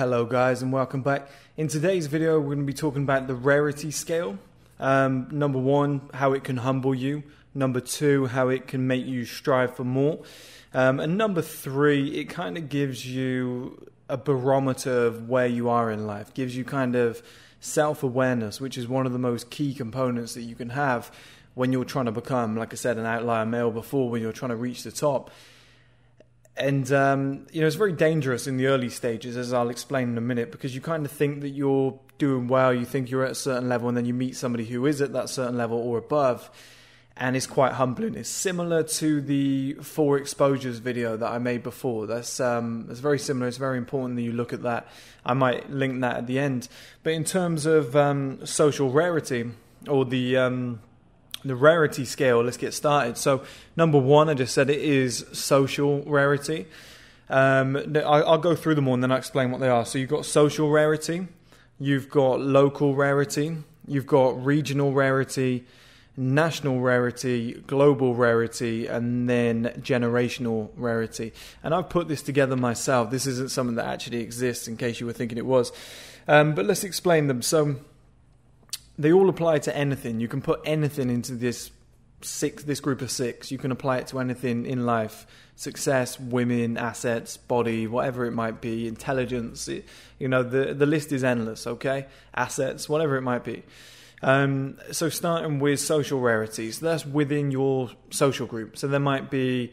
Hello guys and welcome back. In today's video we're going to be talking about the rarity scale. Um, number one, how it can humble you. Number two, how it can make you strive for more. Um, and number three, it kind of gives you a barometer of where you are in life, gives you kind of self awareness, which is one of the most key components that you can have when you're trying to become, like I said, an outlier male before, when you're trying to reach the top and um, you know it's very dangerous in the early stages, as I'll explain in a minute, because you kind of think that you're doing well, you think you're at a certain level, and then you meet somebody who is at that certain level or above, and it's quite humbling. It's similar to the four exposures video that I made before. That's um, it's very similar. It's very important that you look at that. I might link that at the end. But in terms of um, social rarity or the um, the rarity scale, let's get started. So, number one, I just said it is social rarity. Um, I'll go through them all and then I'll explain what they are. So, you've got social rarity, you've got local rarity, you've got regional rarity, national rarity, global rarity, and then generational rarity. And I've put this together myself. This isn't something that actually exists in case you were thinking it was. Um, but let's explain them. So, they all apply to anything. You can put anything into this six this group of six. You can apply it to anything in life: success, women, assets, body, whatever it might be, intelligence. It, you know, the the list is endless. Okay, assets, whatever it might be. Um, so starting with social rarities, that's within your social group. So there might be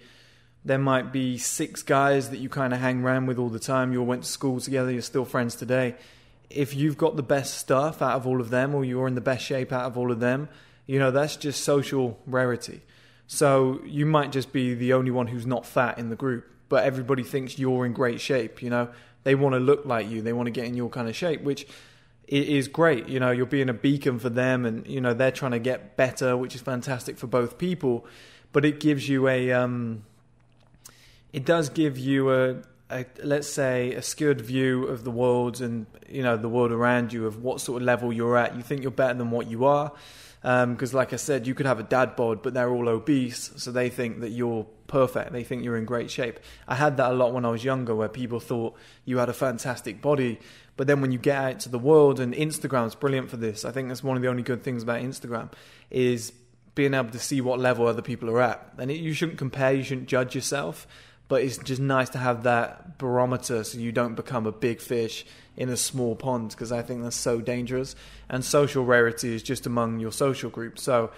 there might be six guys that you kind of hang around with all the time. You all went to school together. You're still friends today if you've got the best stuff out of all of them or you're in the best shape out of all of them, you know, that's just social rarity. So you might just be the only one who's not fat in the group, but everybody thinks you're in great shape, you know. They want to look like you, they want to get in your kind of shape, which is great. You know, you're being a beacon for them and, you know, they're trying to get better, which is fantastic for both people. But it gives you a um it does give you a a, let's say a skewed view of the world and you know the world around you of what sort of level you're at. You think you're better than what you are because, um, like I said, you could have a dad bod, but they're all obese, so they think that you're perfect. They think you're in great shape. I had that a lot when I was younger, where people thought you had a fantastic body, but then when you get out to the world, and Instagram's brilliant for this. I think that's one of the only good things about Instagram is being able to see what level other people are at. And it, you shouldn't compare, you shouldn't judge yourself but it's just nice to have that barometer so you don't become a big fish in a small pond because I think that's so dangerous. And social rarity is just among your social group. So,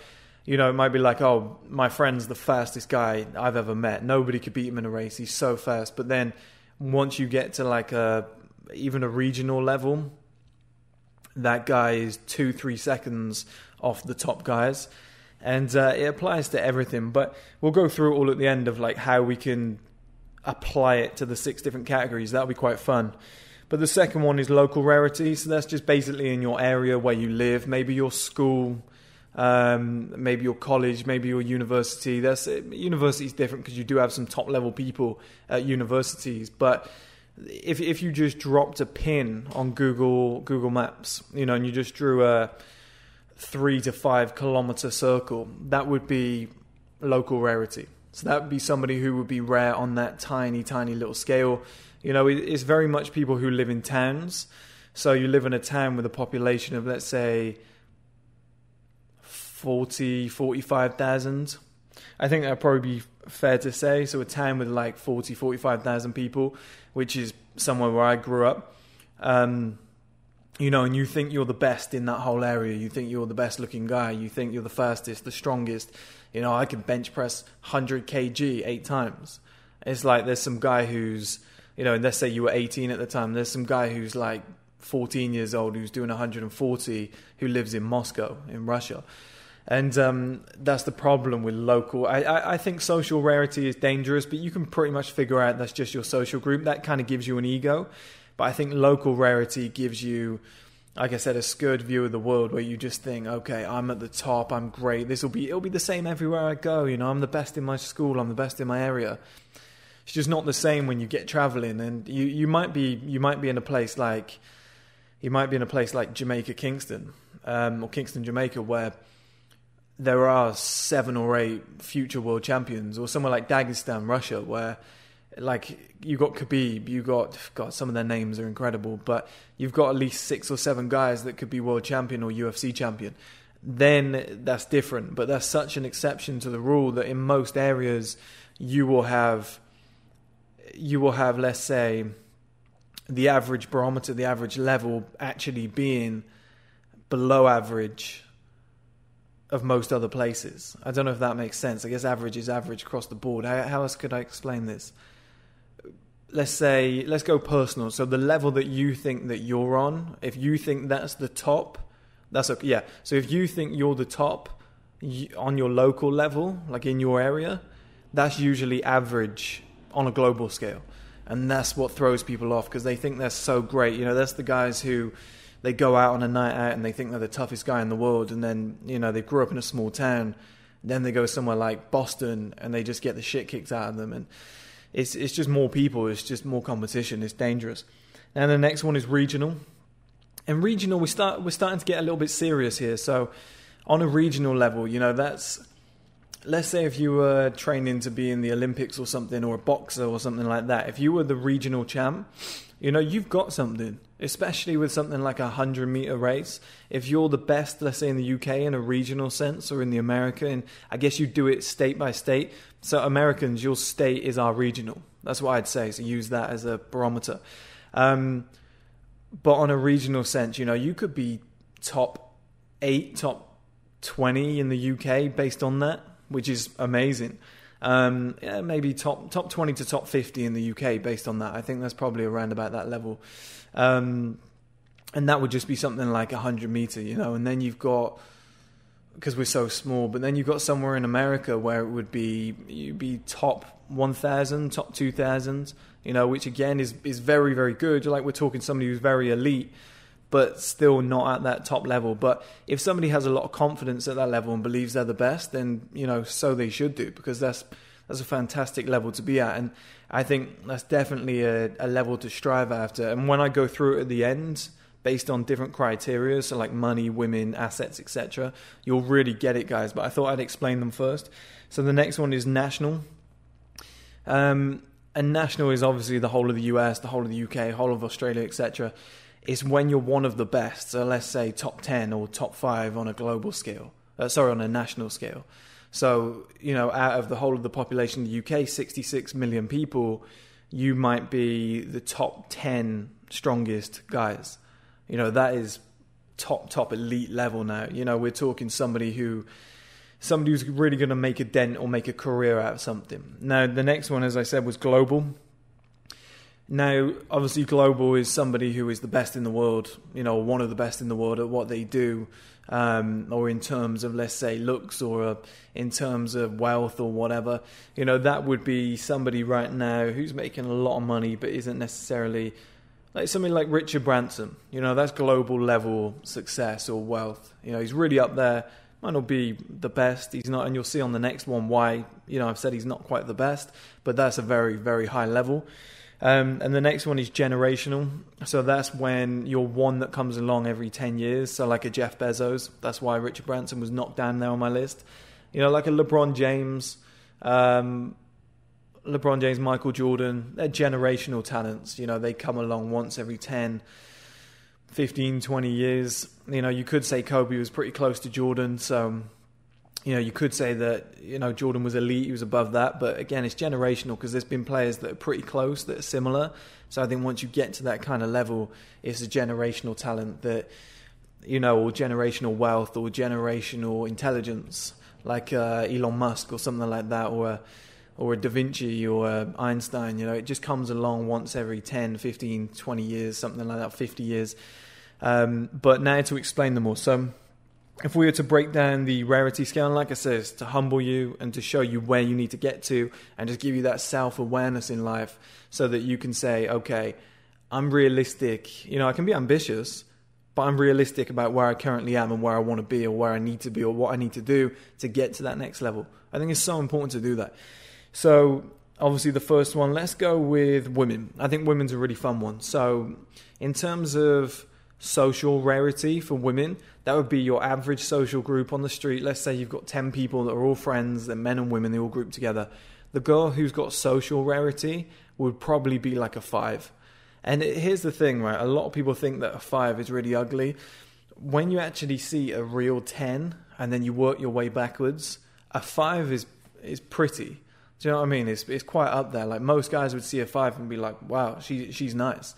you know, it might be like, oh, my friend's the fastest guy I've ever met. Nobody could beat him in a race. He's so fast. But then once you get to like a even a regional level, that guy is two, three seconds off the top guys. And uh, it applies to everything, but we'll go through all at the end of like how we can apply it to the six different categories. That'll be quite fun. But the second one is local rarity. So that's just basically in your area where you live, maybe your school, um, maybe your college, maybe your university. That's university is different because you do have some top level people at universities. But if if you just dropped a pin on Google Google Maps, you know, and you just drew a three to five kilometer circle, that would be local rarity. So that would be somebody who would be rare on that tiny, tiny little scale. You know, it's very much people who live in towns. So you live in a town with a population of, let's say, 40, 45,000. I think that would probably be fair to say. So a town with like 40, 45,000 people, which is somewhere where I grew up. Um, you know, and you think you're the best in that whole area. You think you're the best looking guy. You think you're the fastest, the strongest. You know, I can bench press 100 kg eight times. It's like there's some guy who's, you know, let's say you were 18 at the time. There's some guy who's like 14 years old who's doing 140 who lives in Moscow, in Russia. And um, that's the problem with local. I, I, I, think social rarity is dangerous, but you can pretty much figure out that's just your social group. That kind of gives you an ego. But I think local rarity gives you like I said, a skewed view of the world where you just think, okay, I'm at the top, I'm great. This will be it'll be the same everywhere I go. You know, I'm the best in my school, I'm the best in my area. It's just not the same when you get traveling, and you you might be you might be in a place like you might be in a place like Jamaica, Kingston, um, or Kingston, Jamaica, where there are seven or eight future world champions, or somewhere like Dagestan, Russia, where like you got Khabib, you got got some of their names are incredible, but you've got at least six or seven guys that could be world champion or UFC champion. Then that's different, but that's such an exception to the rule that in most areas you will have you will have let's say the average barometer, the average level actually being below average of most other places. I don't know if that makes sense. I guess average is average across the board. How, how else could I explain this? Let's say let's go personal. So the level that you think that you're on, if you think that's the top, that's okay. Yeah. So if you think you're the top on your local level, like in your area, that's usually average on a global scale. And that's what throws people off because they think they're so great. You know, that's the guys who they go out on a night out and they think they're the toughest guy in the world. And then, you know, they grew up in a small town. Then they go somewhere like Boston and they just get the shit kicked out of them. And it's it's just more people, it's just more competition, it's dangerous. And the next one is regional. And regional, we start we're starting to get a little bit serious here. So on a regional level, you know, that's let's say if you were training to be in the Olympics or something, or a boxer or something like that. If you were the regional champ, you know, you've got something, especially with something like a 100 meter race. If you're the best, let's say in the UK in a regional sense or in the American, I guess you do it state by state. So, Americans, your state is our regional. That's what I'd say. So, use that as a barometer. Um, but on a regional sense, you know, you could be top eight, top 20 in the UK based on that, which is amazing. Um, yeah, maybe top top twenty to top fifty in the UK based on that. I think that's probably around about that level, um, and that would just be something like a hundred meter, you know. And then you've got because we're so small, but then you've got somewhere in America where it would be you'd be top one thousand, top two thousand, you know, which again is is very very good. Like we're talking somebody who's very elite but still not at that top level. But if somebody has a lot of confidence at that level and believes they're the best, then you know so they should do because that's that's a fantastic level to be at, and I think that's definitely a, a level to strive after. And when I go through it at the end, based on different criteria, so like money, women, assets, etc., you'll really get it, guys. But I thought I'd explain them first. So the next one is national. Um, and national is obviously the whole of the US, the whole of the UK, whole of Australia, etc it's when you're one of the best. So let's say top 10 or top 5 on a global scale. Uh, sorry, on a national scale. So, you know, out of the whole of the population of the UK, 66 million people, you might be the top 10 strongest guys. You know, that is top, top elite level now. You know, we're talking somebody who somebody who's really going to make a dent or make a career out of something. Now, the next one, as I said, was global. Now, obviously, Global is somebody who is the best in the world, you know, one of the best in the world at what they do, um, or in terms of, let's say, looks, or uh, in terms of wealth, or whatever. You know, that would be somebody right now who's making a lot of money, but isn't necessarily like somebody like Richard Branson. You know, that's global level success or wealth. You know, he's really up there. Might not be the best. He's not, and you'll see on the next one why. You know, I've said he's not quite the best, but that's a very, very high level. Um, and the next one is generational. So that's when you're one that comes along every 10 years. So, like a Jeff Bezos. That's why Richard Branson was knocked down there on my list. You know, like a LeBron James, um, LeBron James, Michael Jordan. They're generational talents. You know, they come along once every 10, 15, 20 years. You know, you could say Kobe was pretty close to Jordan. So, you know, you could say that you know Jordan was elite, he was above that, but again, it's generational because there's been players that are pretty close that are similar. So I think once you get to that kind of level, it's a generational talent that you know, or generational wealth or generational intelligence, like uh, Elon Musk or something like that, or a, or a Da Vinci or a Einstein. You know, it just comes along once every 10, 15, 20 years, something like that, 50 years. Um, but now to explain them all. So if we were to break down the rarity scale, like I said, to humble you and to show you where you need to get to and just give you that self awareness in life so that you can say, okay, I'm realistic. You know, I can be ambitious, but I'm realistic about where I currently am and where I want to be or where I need to be or what I need to do to get to that next level. I think it's so important to do that. So, obviously, the first one, let's go with women. I think women's a really fun one. So, in terms of social rarity for women, that would be your average social group on the street. Let's say you've got 10 people that are all friends, they're men and women, they all group together. The girl who's got social rarity would probably be like a five. And it, here's the thing, right? A lot of people think that a five is really ugly. When you actually see a real 10 and then you work your way backwards, a five is, is pretty. Do you know what I mean? It's, it's quite up there. Like most guys would see a five and be like, wow, she, she's nice.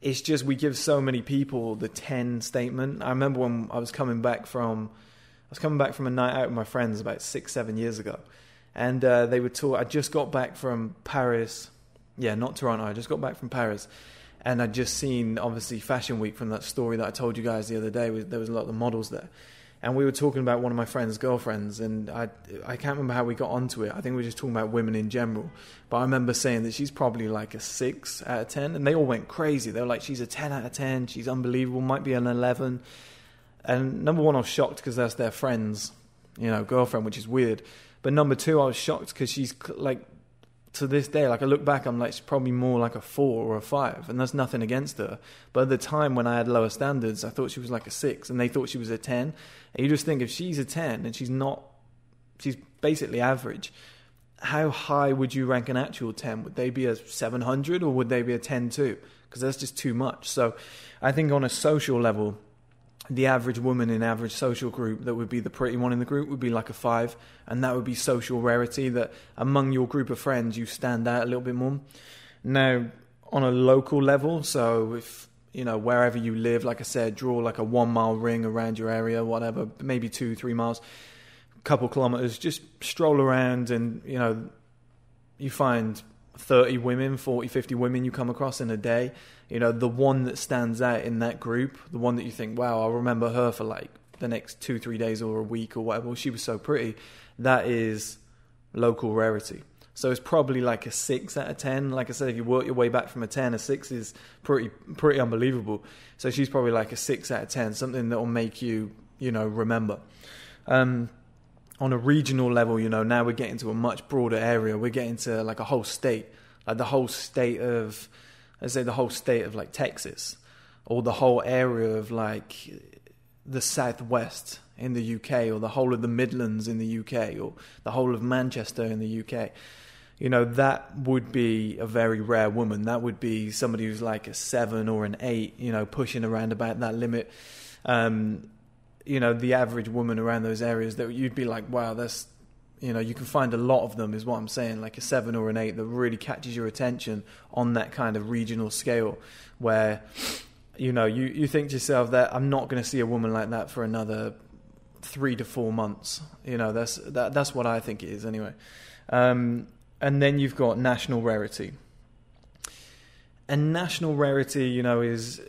It's just we give so many people the 10 statement. I remember when I was coming back from. I was coming back from a night out with my friends about six, seven years ago, and uh, they were talk. I just got back from Paris, yeah, not Toronto. I just got back from Paris, and I'd just seen obviously Fashion Week from that story that I told you guys the other day. There was a lot of models there, and we were talking about one of my friend's girlfriends, and I I can't remember how we got onto it. I think we were just talking about women in general, but I remember saying that she's probably like a six out of ten, and they all went crazy. They were like, she's a ten out of ten. She's unbelievable. Might be an eleven. And number one, I was shocked because that's their friend's, you know, girlfriend, which is weird. But number two, I was shocked because she's like, to this day, like I look back, I'm like, she's probably more like a four or a five, and that's nothing against her. But at the time when I had lower standards, I thought she was like a six, and they thought she was a ten. And you just think if she's a ten and she's not, she's basically average. How high would you rank an actual ten? Would they be a seven hundred or would they be a ten too? Because that's just too much. So, I think on a social level, the average woman in average social group that would be the pretty one in the group would be like a five, and that would be social rarity that among your group of friends you stand out a little bit more. Now, on a local level, so if you know wherever you live, like I said, draw like a one mile ring around your area, whatever, maybe two, three miles, couple kilometers, just stroll around, and you know you find 30 women, 40, 50 women you come across in a day, you know, the one that stands out in that group, the one that you think, wow, I'll remember her for like the next two, three days or a week or whatever, she was so pretty, that is local rarity. So it's probably like a six out of ten. Like I said, if you work your way back from a ten, a six is pretty pretty unbelievable. So she's probably like a six out of ten, something that will make you you know remember. Um, on a regional level, you know, now we're getting to a much broader area. We're getting to like a whole state, like the whole state of, let's say, the whole state of like Texas, or the whole area of like the southwest in the UK, or the whole of the Midlands in the UK, or the whole of Manchester in the UK. You know, that would be a very rare woman. That would be somebody who's like a seven or an eight, you know, pushing around about that limit. Um, you know the average woman around those areas that you'd be like, wow, that's you know you can find a lot of them is what I'm saying, like a seven or an eight that really catches your attention on that kind of regional scale, where you know you you think to yourself that I'm not going to see a woman like that for another three to four months. You know that's that that's what I think it is anyway. Um, and then you've got national rarity. And national rarity, you know, is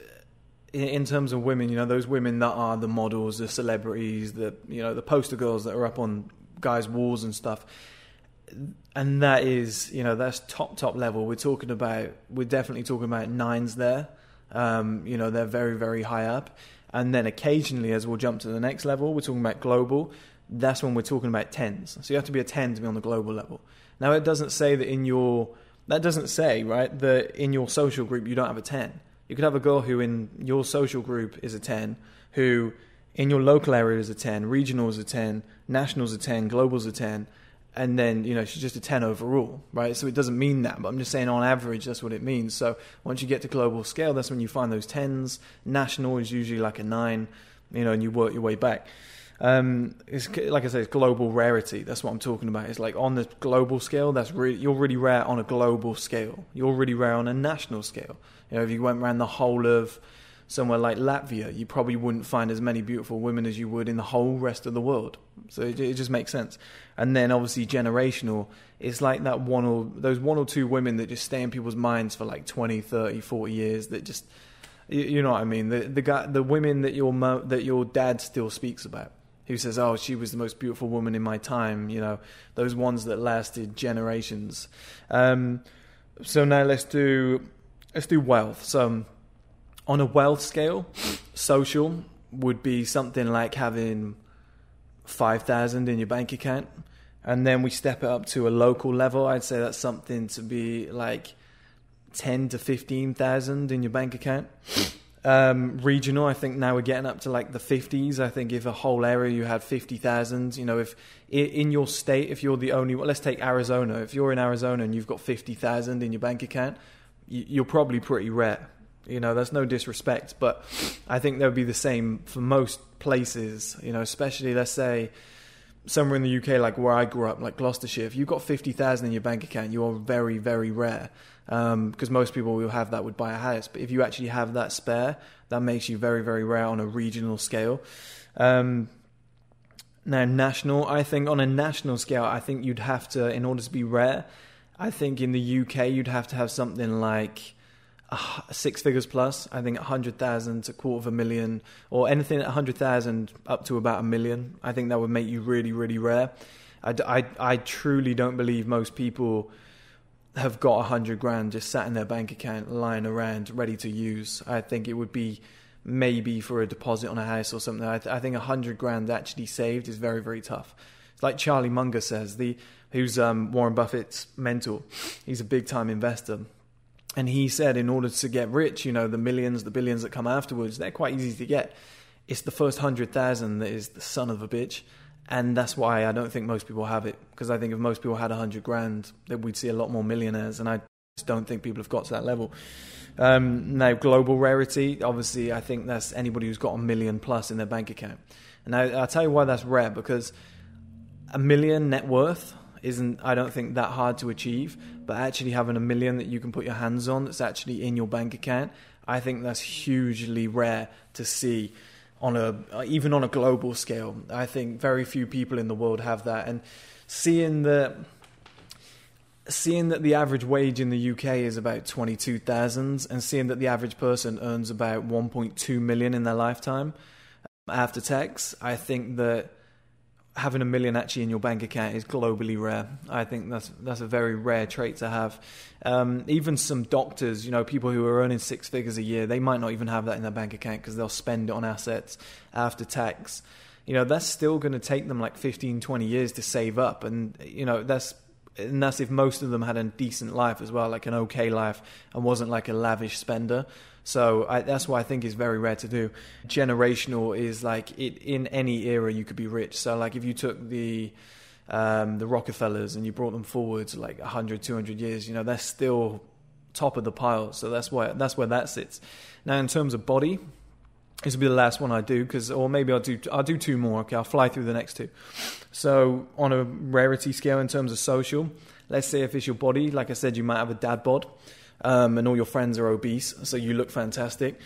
in terms of women, you know, those women that are the models, the celebrities, the you know, the poster girls that are up on guys' walls and stuff. And that is, you know, that's top top level. We're talking about, we're definitely talking about nines there. Um, you know, they're very very high up. And then occasionally, as we'll jump to the next level, we're talking about global. That's when we're talking about tens. So you have to be a ten to be on the global level. Now, it doesn't say that in your that doesn't say right that in your social group you don't have a ten you could have a girl who in your social group is a 10, who in your local area is a 10, regional is a 10, nationals a 10, global's a 10, and then, you know, she's just a 10 overall, right? So it doesn't mean that, but I'm just saying on average, that's what it means. So once you get to global scale, that's when you find those 10s. National is usually like a 9, you know, and you work your way back. Um, it's like I said, it's global rarity. That's what I'm talking about. It's like on the global scale, that's really you're really rare on a global scale. You're really rare on a national scale. You know, if you went around the whole of somewhere like Latvia, you probably wouldn't find as many beautiful women as you would in the whole rest of the world. So it, it just makes sense. And then obviously generational, it's like that one or those one or two women that just stay in people's minds for like 20, 30, 40 years that just you, know what I mean? The the guy, the women that your mo, that your dad still speaks about who says, "Oh, she was the most beautiful woman in my time." You know, those ones that lasted generations. Um, so now let's do let's do wealth. So on a wealth scale, social would be something like having five thousand in your bank account, and then we step it up to a local level. I'd say that's something to be like ten to fifteen thousand in your bank account. Um, regional, I think now we're getting up to like the 50s. I think if a whole area you had 50,000, you know, if in your state, if you're the only let's take Arizona. If you're in Arizona and you've got 50,000 in your bank account, you're probably pretty rare. You know, that's no disrespect, but I think that would be the same for most places, you know, especially let's say somewhere in the UK, like where I grew up, like Gloucestershire, if you've got 50,000 in your bank account, you are very, very rare. Because um, most people will have that would buy a house. But if you actually have that spare, that makes you very, very rare on a regional scale. Um, now, national, I think on a national scale, I think you'd have to, in order to be rare, I think in the UK, you'd have to have something like uh, six figures plus. I think a 100,000 to a quarter of a million, or anything at 100,000 up to about a million. I think that would make you really, really rare. I, I, I truly don't believe most people have got a 100 grand just sat in their bank account lying around ready to use. I think it would be maybe for a deposit on a house or something. I, th- I think 100 grand actually saved is very, very tough. It's like Charlie Munger says, the who's um, Warren Buffett's mentor. He's a big time investor and he said, in order to get rich, you know, the millions, the billions that come afterwards, they're quite easy to get. It's the first hundred thousand that is the son of a bitch. And that's why I don't think most people have it. Because I think if most people had a hundred grand, then we'd see a lot more millionaires. And I just don't think people have got to that level. Um, now, global rarity, obviously, I think that's anybody who's got a million plus in their bank account. And I, I'll tell you why that's rare because a million net worth isn't I don't think that hard to achieve, but actually having a million that you can put your hands on that's actually in your bank account, I think that's hugely rare to see on a even on a global scale. I think very few people in the world have that and seeing that seeing that the average wage in the UK is about 22,000 and seeing that the average person earns about 1.2 million in their lifetime um, after tax, I think that having a million actually in your bank account is globally rare. I think that's that's a very rare trait to have. Um, even some doctors, you know, people who are earning six figures a year, they might not even have that in their bank account because they'll spend it on assets after tax. You know, that's still going to take them like 15, 20 years to save up, and you know that's and that's if most of them had a decent life as well, like an okay life, and wasn't like a lavish spender. So I, that's why I think is very rare to do. Generational is like it, in any era you could be rich. So like if you took the um, the Rockefellers and you brought them forward like 100, 200 years, you know they're still top of the pile. So that's why that's where that sits. Now in terms of body, this will be the last one I do because, or maybe I'll do I'll do two more. Okay, I'll fly through the next two. So on a rarity scale in terms of social, let's say if it's your body, like I said, you might have a dad bod um, and all your friends are obese, so you look fantastic.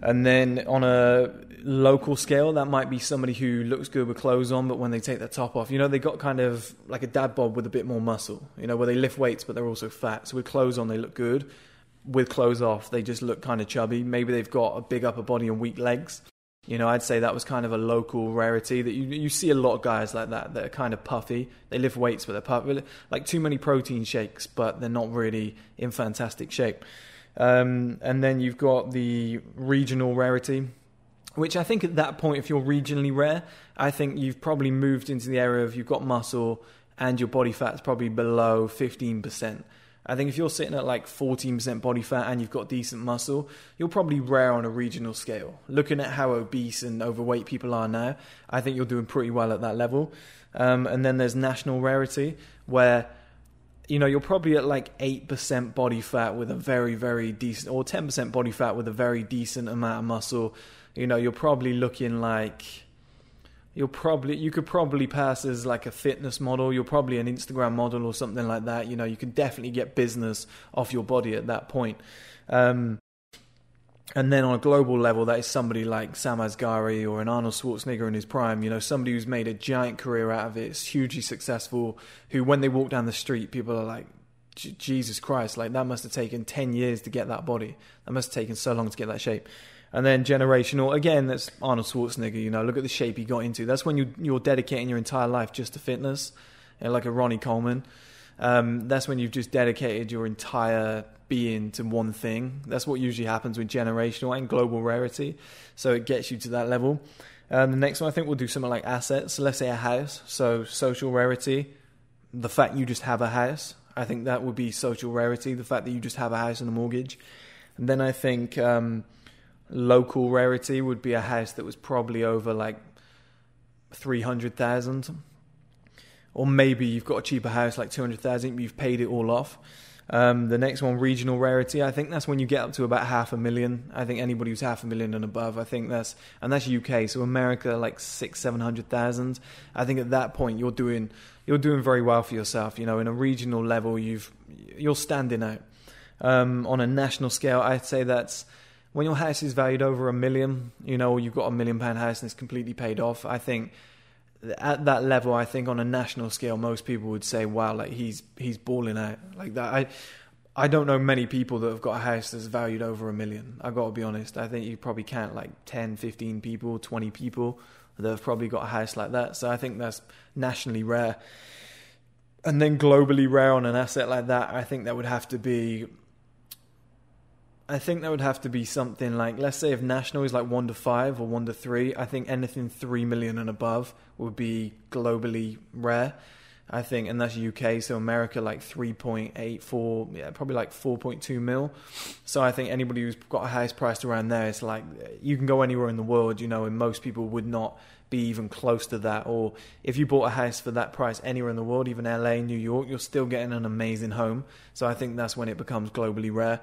And then on a local scale, that might be somebody who looks good with clothes on, but when they take their top off, you know, they got kind of like a dad bod with a bit more muscle, you know, where they lift weights, but they're also fat. So with clothes on, they look good. With clothes off, they just look kind of chubby. Maybe they've got a big upper body and weak legs. You know, I'd say that was kind of a local rarity that you you see a lot of guys like that that are kind of puffy. They lift weights, but they're puffy, like too many protein shakes, but they're not really in fantastic shape. Um, and then you've got the regional rarity, which I think at that point, if you're regionally rare, I think you've probably moved into the area of you've got muscle and your body fat's probably below 15%. I think if you're sitting at like 14% body fat and you've got decent muscle, you're probably rare on a regional scale. Looking at how obese and overweight people are now, I think you're doing pretty well at that level. Um, and then there's national rarity, where you know you're probably at like 8% body fat with a very very decent or 10% body fat with a very decent amount of muscle you know you're probably looking like you'll probably you could probably pass as like a fitness model. You're probably an instagram model or something like that. You know you can definitely get business off your body at that point. Um, and then on a global level that is somebody like sam asghari or an arnold schwarzenegger in his prime you know somebody who's made a giant career out of it is hugely successful who when they walk down the street people are like jesus christ like that must have taken 10 years to get that body. That must have taken so long to get that shape and then generational, again, that's Arnold Schwarzenegger. You know, look at the shape he got into. That's when you you're dedicating your entire life just to fitness, you know, like a Ronnie Coleman. Um, that's when you've just dedicated your entire being to one thing. That's what usually happens with generational and global rarity. So it gets you to that level. Um, the next one, I think we'll do something like assets. So let's say a house. So social rarity, the fact you just have a house. I think that would be social rarity. The fact that you just have a house and a mortgage. And then I think. Um, local rarity would be a house that was probably over like three hundred thousand, or maybe you've got a cheaper house like two hundred thousand, you've paid it all off. Um, the next one, regional rarity. I think that's when you get up to about half a million. I think anybody who's half a million and above, I think that's and that's UK. So America, like six, seven hundred thousand. I think at that point you're doing you're doing very well for yourself. You know, in a regional level, you've you're standing out. Um, on a national scale, I'd say that's when your house is valued over a million. You know, you've got a million pound house and it's completely paid off. I think at that level, I think on a national scale, most people would say, "Wow, like he's he's balling out like that." I I don't know many people that have got a house that's valued over a million. I've got to be honest. I think you probably count like 10, 15 people, 20 people that have probably got a house like that. So I think that's nationally rare. And then globally rare on an asset like that, I think that would have to be I think that would have to be something like, let's say, if national is like one to five or one to three, I think anything three million and above would be globally rare. I think, and that's UK. So America, like three point eight four, yeah, probably like four point two mil. So I think anybody who's got a house priced around there, it's like you can go anywhere in the world, you know, and most people would not be even close to that. Or if you bought a house for that price anywhere in the world, even LA, New York, you're still getting an amazing home. So I think that's when it becomes globally rare.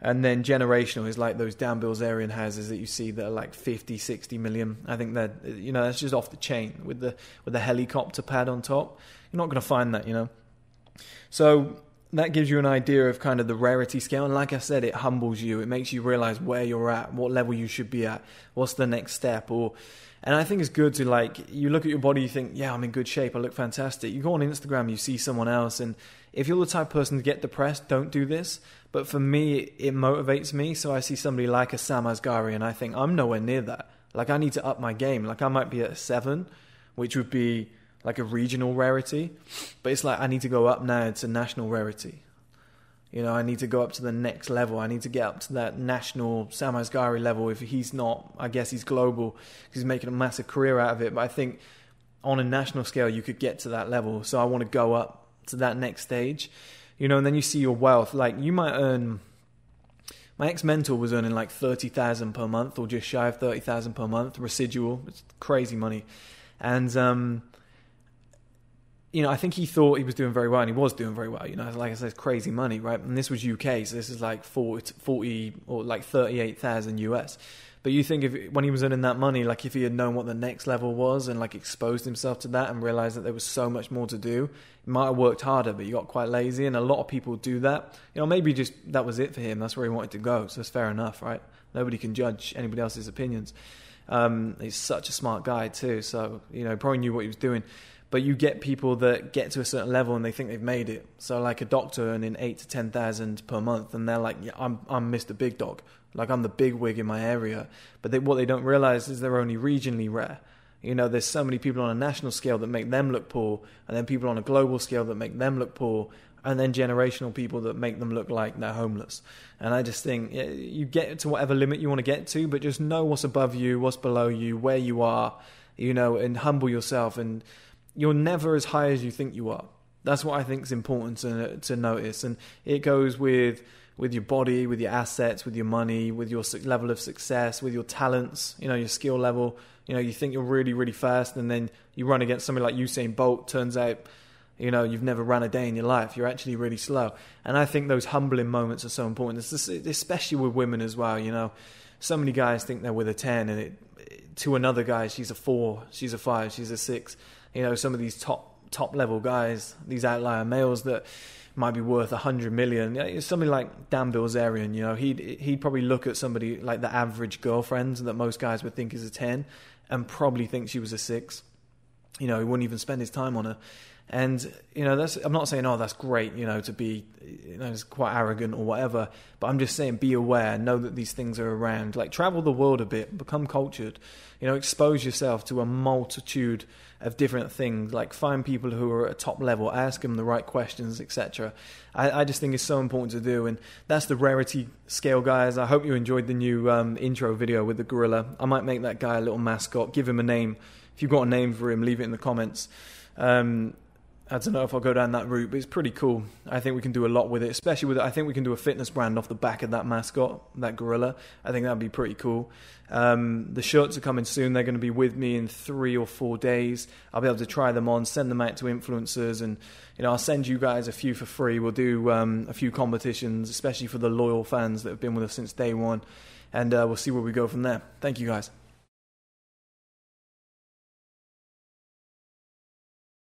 And then generational is like those Dan Bilzerian houses that you see that are like 50, 60 million. I think that you know that's just off the chain with the with the helicopter pad on top. You're not going to find that, you know. So that gives you an idea of kind of the rarity scale. And like I said, it humbles you. It makes you realize where you're at, what level you should be at, what's the next step, or and I think it's good to like you look at your body, you think, yeah, I'm in good shape, I look fantastic. You go on Instagram, you see someone else, and if you're the type of person to get depressed, don't do this. But for me, it motivates me. So I see somebody like a Sam Asghari, and I think I'm nowhere near that. Like I need to up my game. Like I might be at a seven, which would be like a regional rarity, but it's like I need to go up now to national rarity. You know, I need to go up to the next level. I need to get up to that national Sam Asghari level. If he's not, I guess he's global because he's making a massive career out of it. But I think on a national scale, you could get to that level. So I want to go up to that next stage, you know, and then you see your wealth. Like you might earn. My ex mentor was earning like thirty thousand per month, or just shy of thirty thousand per month, residual. It's crazy money, and um, you know, I think he thought he was doing very well, and he was doing very well. You know, like I said, crazy money, right? And this was UK, so this is like 40, 40 or like thirty-eight thousand US. But you think if when he was earning that money, like if he had known what the next level was and like exposed himself to that and realized that there was so much more to do, he might have worked harder. But he got quite lazy, and a lot of people do that. You know, maybe just that was it for him. That's where he wanted to go. So it's fair enough, right? Nobody can judge anybody else's opinions. Um, he's such a smart guy too, so you know, probably knew what he was doing but you get people that get to a certain level and they think they've made it. So like a doctor earning eight to ten thousand per month, and they're like, yeah, I'm I'm Mr. Big Dog, like I'm the big wig in my area. But they, what they don't realize is they're only regionally rare. You know, there's so many people on a national scale that make them look poor, and then people on a global scale that make them look poor, and then generational people that make them look like they're homeless. And I just think you get to whatever limit you want to get to, but just know what's above you, what's below you, where you are, you know, and humble yourself and you're never as high as you think you are. That's what I think is important to to notice, and it goes with with your body, with your assets, with your money, with your level of success, with your talents. You know, your skill level. You know, you think you're really really fast, and then you run against somebody like Usain Bolt. Turns out, you know, you've never run a day in your life. You're actually really slow, and I think those humbling moments are so important, especially with women as well. You know, so many guys think they're with a ten, and it, to another guy, she's a four, she's a five, she's a six you know some of these top top level guys, these outlier males that might be worth a hundred million. Somebody like Dan Bilzerian, you know, he'd he'd probably look at somebody like the average girlfriend that most guys would think is a ten, and probably think she was a six. You know, he wouldn't even spend his time on her. And you know, I'm not saying oh that's great, you know, to be you know it's quite arrogant or whatever. But I'm just saying be aware, know that these things are around. Like travel the world a bit, become cultured. You know, expose yourself to a multitude of different things. Like find people who are at a top level, ask them the right questions, etc. I, I, just think it's so important to do, and that's the rarity scale, guys. I hope you enjoyed the new um, intro video with the gorilla. I might make that guy a little mascot, give him a name. If you've got a name for him, leave it in the comments. Um, I don't know if I'll go down that route, but it's pretty cool. I think we can do a lot with it, especially with. I think we can do a fitness brand off the back of that mascot, that gorilla. I think that'd be pretty cool. Um, the shirts are coming soon. They're going to be with me in three or four days. I'll be able to try them on, send them out to influencers, and you know I'll send you guys a few for free. We'll do um, a few competitions, especially for the loyal fans that have been with us since day one, and uh, we'll see where we go from there. Thank you guys.